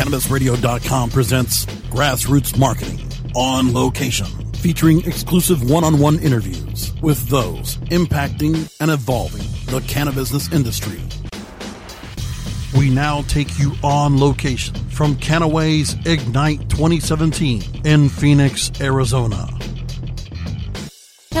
CannabisRadio.com presents Grassroots Marketing on location, featuring exclusive one on one interviews with those impacting and evolving the cannabis industry. We now take you on location from Canaway's Ignite 2017 in Phoenix, Arizona.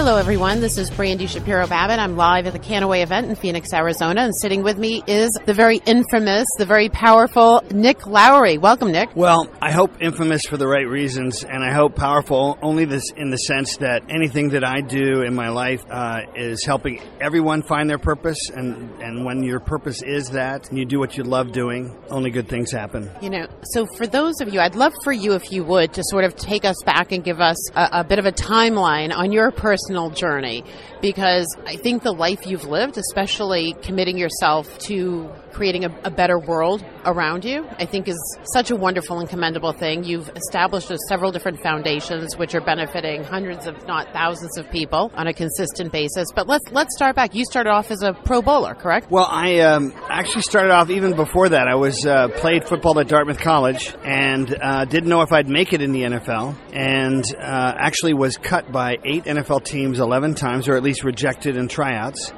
Hello, everyone. This is Brandy Shapiro Babin. I'm live at the Canaway event in Phoenix, Arizona, and sitting with me is the very infamous, the very powerful Nick Lowery. Welcome, Nick. Well, I hope infamous for the right reasons, and I hope powerful only this in the sense that anything that I do in my life uh, is helping everyone find their purpose, and and when your purpose is that, and you do what you love doing, only good things happen. You know, so for those of you, I'd love for you, if you would, to sort of take us back and give us a, a bit of a timeline on your personal journey because I think the life you've lived, especially committing yourself to creating a, a, better world around you, I think is such a wonderful and commendable thing. You've established several different foundations which are benefiting hundreds, if not thousands, of people on a consistent basis. But let's let's start back. You started off as a pro bowler, correct? Well, I um, actually started off even before that. I was uh, played football at Dartmouth College and uh, didn't know if I'd make it in the NFL, and uh, actually was cut by eight NFL teams eleven times, or at least rejected in tryouts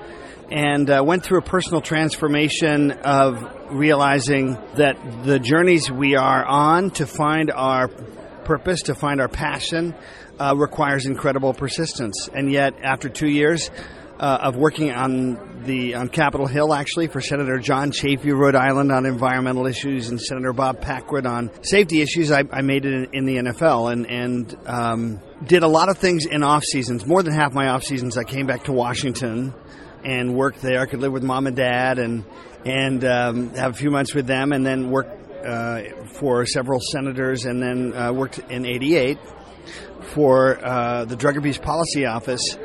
and uh, went through a personal transformation of realizing that the journeys we are on to find our purpose, to find our passion, uh, requires incredible persistence. And yet, after two years uh, of working on the on Capitol Hill, actually for Senator John Chafee, Rhode Island, on environmental issues, and Senator Bob Packwood on safety issues, I, I made it in, in, the NFL and and um, did a lot of things in off seasons. More than half my off seasons, I came back to Washington and worked there. I could live with mom and dad and and um, have a few months with them, and then work uh, for several senators, and then uh, worked in '88 for uh, the Drug Abuse Policy Office.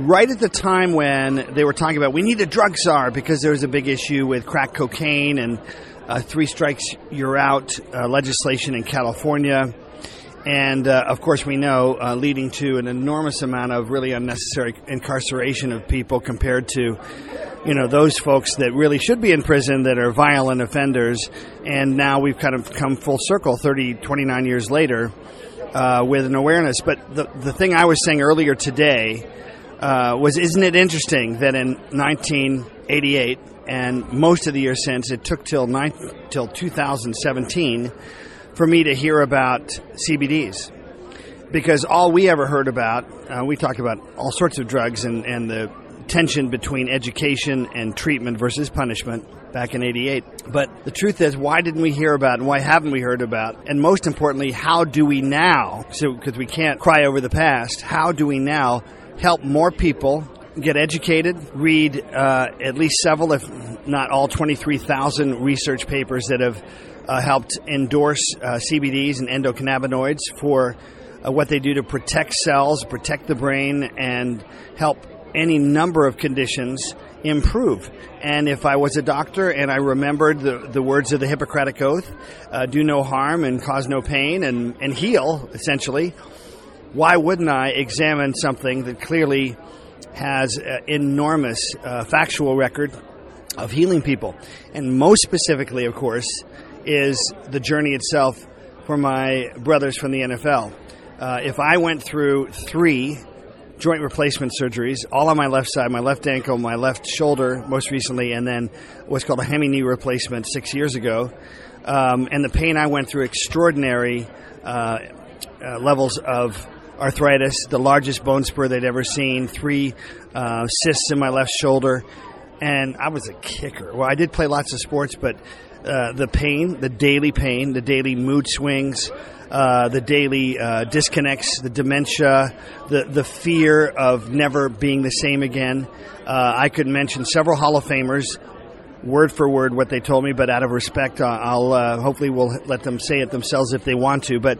Right at the time when they were talking about we need a drug czar because there was a big issue with crack cocaine and uh, three strikes you're out uh, legislation in California. And uh, of course we know uh, leading to an enormous amount of really unnecessary incarceration of people compared to you know those folks that really should be in prison that are violent offenders. And now we've kind of come full circle 30 29 years later uh, with an awareness. But the, the thing i was saying earlier today uh, was isn't it interesting that in 1988 and most of the year since it took till, till 2017 for me to hear about CBDs because all we ever heard about, uh, we talk about all sorts of drugs and, and the tension between education and treatment versus punishment back in 88. But the truth is, why didn't we hear about and why haven't we heard about? And most importantly, how do we now, so because we can't cry over the past, how do we now help more people get educated, read uh, at least several, if not all 23,000 research papers that have uh, helped endorse uh, CBDs and endocannabinoids for uh, what they do to protect cells, protect the brain, and help any number of conditions improve. And if I was a doctor and I remembered the, the words of the Hippocratic Oath, uh, do no harm and cause no pain and, and heal, essentially, why wouldn't I examine something that clearly has an enormous uh, factual record of healing people? And most specifically, of course, is the journey itself for my brothers from the NFL. Uh, if I went through three joint replacement surgeries, all on my left side, my left ankle, my left shoulder, most recently, and then what's called a hemi knee replacement six years ago, um, and the pain I went through, extraordinary uh, uh, levels of arthritis, the largest bone spur they'd ever seen, three uh, cysts in my left shoulder, and I was a kicker. Well, I did play lots of sports, but uh, the pain, the daily pain, the daily mood swings, uh, the daily uh, disconnects, the dementia, the the fear of never being the same again. Uh, I could mention several Hall of Famers, word for word what they told me, but out of respect, I'll uh, hopefully we'll let them say it themselves if they want to. But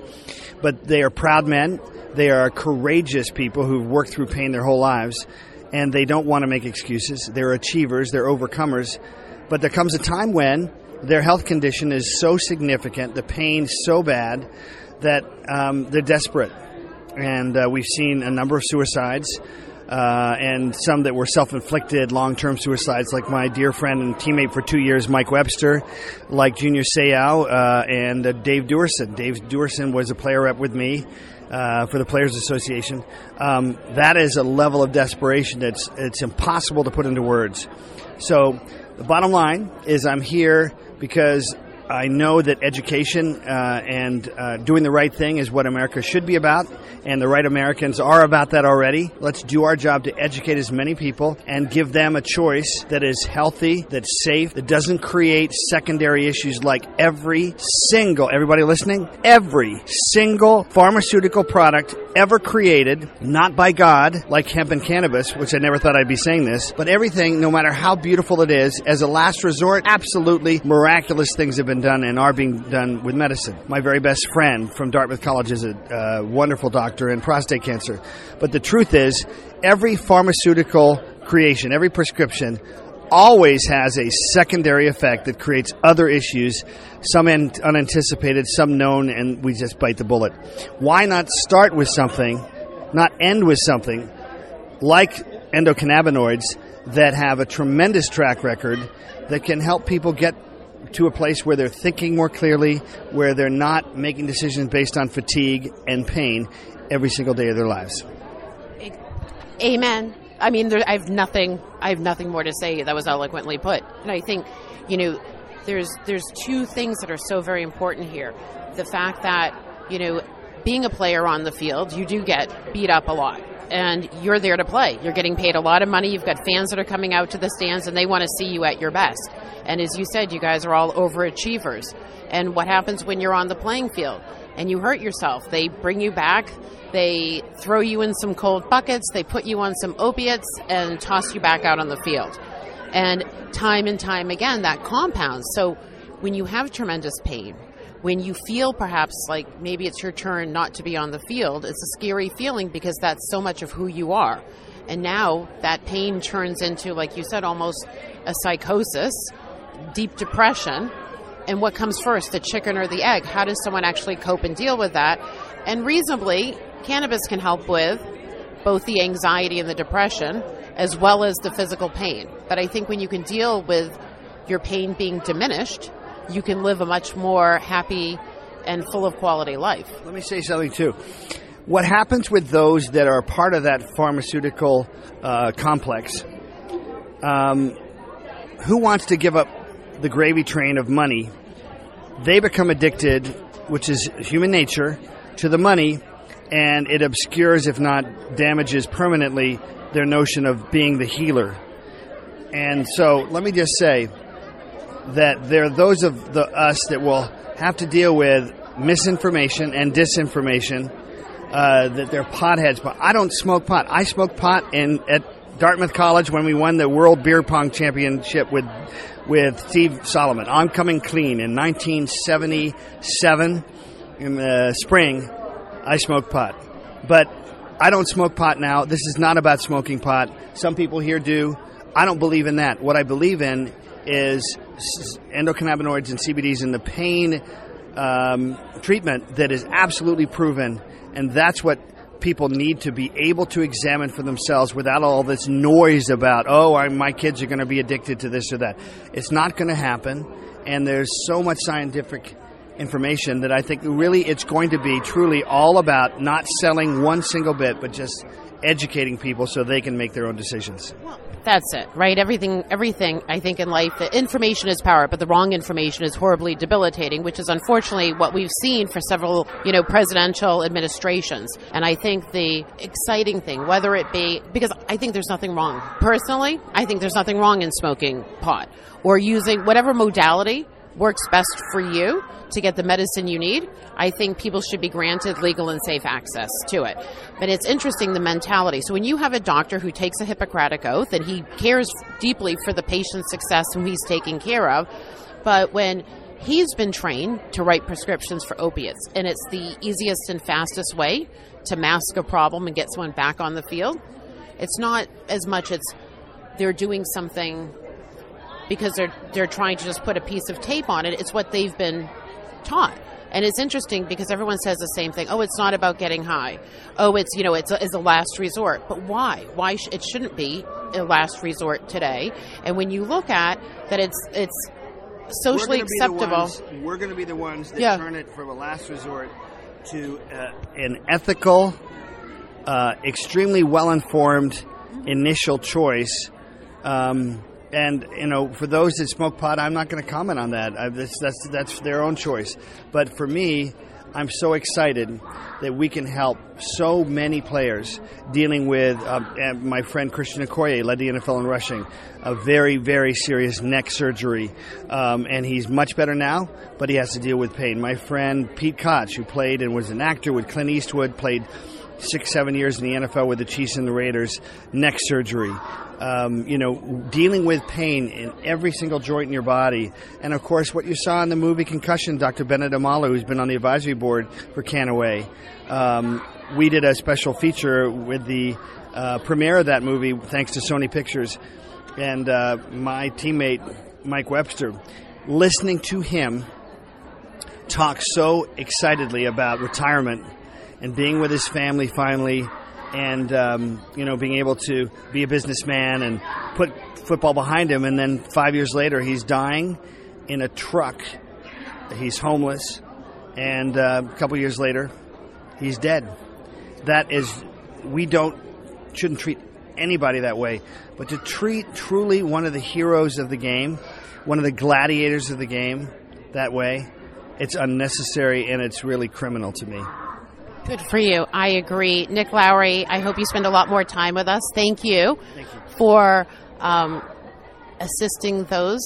but they are proud men. They are courageous people who've worked through pain their whole lives, and they don't want to make excuses. They're achievers. They're overcomers. But there comes a time when their health condition is so significant, the pain so bad, that um, they're desperate. And uh, we've seen a number of suicides. Uh, and some that were self-inflicted long-term suicides, like my dear friend and teammate for two years, Mike Webster, like Junior Seau, uh, and uh, Dave Duerson. Dave Duerson was a player rep with me uh, for the Players Association. Um, that is a level of desperation that's it's impossible to put into words. So, the bottom line is, I'm here because I know that education uh, and uh, doing the right thing is what America should be about, and the right Americans are about that already. Let's do our job to educate as many people and give them a choice that is healthy, that's safe, that doesn't create secondary issues like every single, everybody listening, every single pharmaceutical product ever created, not by God, like hemp and cannabis, which I never thought I'd be saying this, but everything, no matter how beautiful it is, as a last resort, absolutely miraculous things have been done and are being done with medicine. My very best friend from Dartmouth College is a uh, wonderful doctor in prostate cancer. But the truth is, every pharmaceutical creation, every prescription, always has a secondary effect that creates other issues, some unanticipated, some known, and we just bite the bullet. Why not start with something, not end with something like endocannabinoids that have a tremendous track record that can help people get to a place where they're thinking more clearly, where they're not making decisions based on fatigue and pain every single day of their lives. Amen. I mean, there, I have nothing. I have nothing more to say. That was eloquently put. And I think, you know, there's there's two things that are so very important here. The fact that you know, being a player on the field, you do get beat up a lot and you're there to play. You're getting paid a lot of money. You've got fans that are coming out to the stands and they want to see you at your best. And as you said, you guys are all overachievers. And what happens when you're on the playing field and you hurt yourself? They bring you back, they throw you in some cold buckets, they put you on some opiates and toss you back out on the field. And time and time again, that compounds. So when you have tremendous pain, when you feel perhaps like maybe it's your turn not to be on the field, it's a scary feeling because that's so much of who you are. And now that pain turns into, like you said, almost a psychosis, deep depression. And what comes first, the chicken or the egg? How does someone actually cope and deal with that? And reasonably, cannabis can help with both the anxiety and the depression, as well as the physical pain. But I think when you can deal with your pain being diminished, you can live a much more happy and full of quality life. Let me say something too. What happens with those that are part of that pharmaceutical uh, complex? Um, who wants to give up the gravy train of money? They become addicted, which is human nature, to the money, and it obscures, if not damages permanently, their notion of being the healer. And so, let me just say, that there are those of the, us that will have to deal with misinformation and disinformation. Uh, that they're potheads, but I don't smoke pot. I smoked pot in at Dartmouth College when we won the World Beer Pong Championship with with Steve Solomon. I'm coming clean in 1977 in the spring. I smoked pot, but I don't smoke pot now. This is not about smoking pot. Some people here do. I don't believe in that. What I believe in is endocannabinoids and CBDs in the pain um, treatment that is absolutely proven, and that's what people need to be able to examine for themselves without all this noise about, oh, I, my kids are going to be addicted to this or that. It's not going to happen, and there's so much scientific information that I think really it's going to be truly all about not selling one single bit, but just educating people so they can make their own decisions. That's it, right? Everything, everything. I think in life, the information is power, but the wrong information is horribly debilitating, which is unfortunately what we've seen for several, you know, presidential administrations. And I think the exciting thing, whether it be because I think there's nothing wrong personally, I think there's nothing wrong in smoking pot or using whatever modality works best for you to get the medicine you need, I think people should be granted legal and safe access to it. But it's interesting the mentality. So when you have a doctor who takes a Hippocratic oath and he cares deeply for the patient's success who he's taking care of, but when he's been trained to write prescriptions for opiates, and it's the easiest and fastest way to mask a problem and get someone back on the field. It's not as much as they're doing something because they're they're trying to just put a piece of tape on it. It's what they've been taught. And it's interesting because everyone says the same thing. Oh, it's not about getting high. Oh, it's you know, it's a, it's a last resort. But why? Why sh- it shouldn't be a last resort today? And when you look at that, it's it's socially we're acceptable. ones- we're going to be the ones that Yeah. turn it from a last resort to uh, an ethical, uh, extremely well informed initial choice. Um, and you know, for those that smoke pot, I'm not going to comment on that. I, that's, that's that's their own choice. But for me, I'm so excited that we can help so many players dealing with uh, my friend Christian Okoye led the NFL in rushing, a very very serious neck surgery, um, and he's much better now, but he has to deal with pain. My friend Pete Koch, who played and was an actor with Clint Eastwood, played six, seven years in the NFL with the Chiefs and the Raiders, neck surgery. Um, you know, dealing with pain in every single joint in your body. And of course, what you saw in the movie Concussion, Dr. Bennet Omalu, who's been on the advisory board for Canaway, um, we did a special feature with the uh, premiere of that movie, thanks to Sony Pictures. And uh, my teammate, Mike Webster, listening to him talk so excitedly about retirement and being with his family finally, and um, you know being able to be a businessman and put football behind him. And then five years later, he's dying in a truck. He's homeless, and uh, a couple years later, he's dead. That is, we don't shouldn't treat anybody that way, but to treat truly one of the heroes of the game, one of the gladiators of the game, that way, it's unnecessary and it's really criminal to me. Good for you. I agree. Nick Lowery, I hope you spend a lot more time with us. Thank you, Thank you. for um, assisting those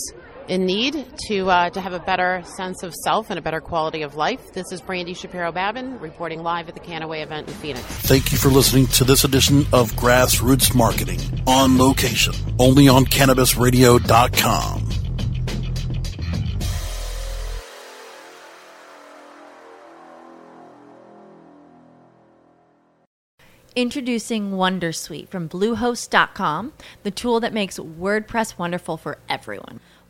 in need to uh, to have a better sense of self and a better quality of life. This is Brandy Shapiro Babin reporting live at the Canaway event in Phoenix. Thank you for listening to this edition of Grassroots Marketing on location, only on CannabisRadio.com. Introducing Wondersuite from Bluehost.com, the tool that makes WordPress wonderful for everyone.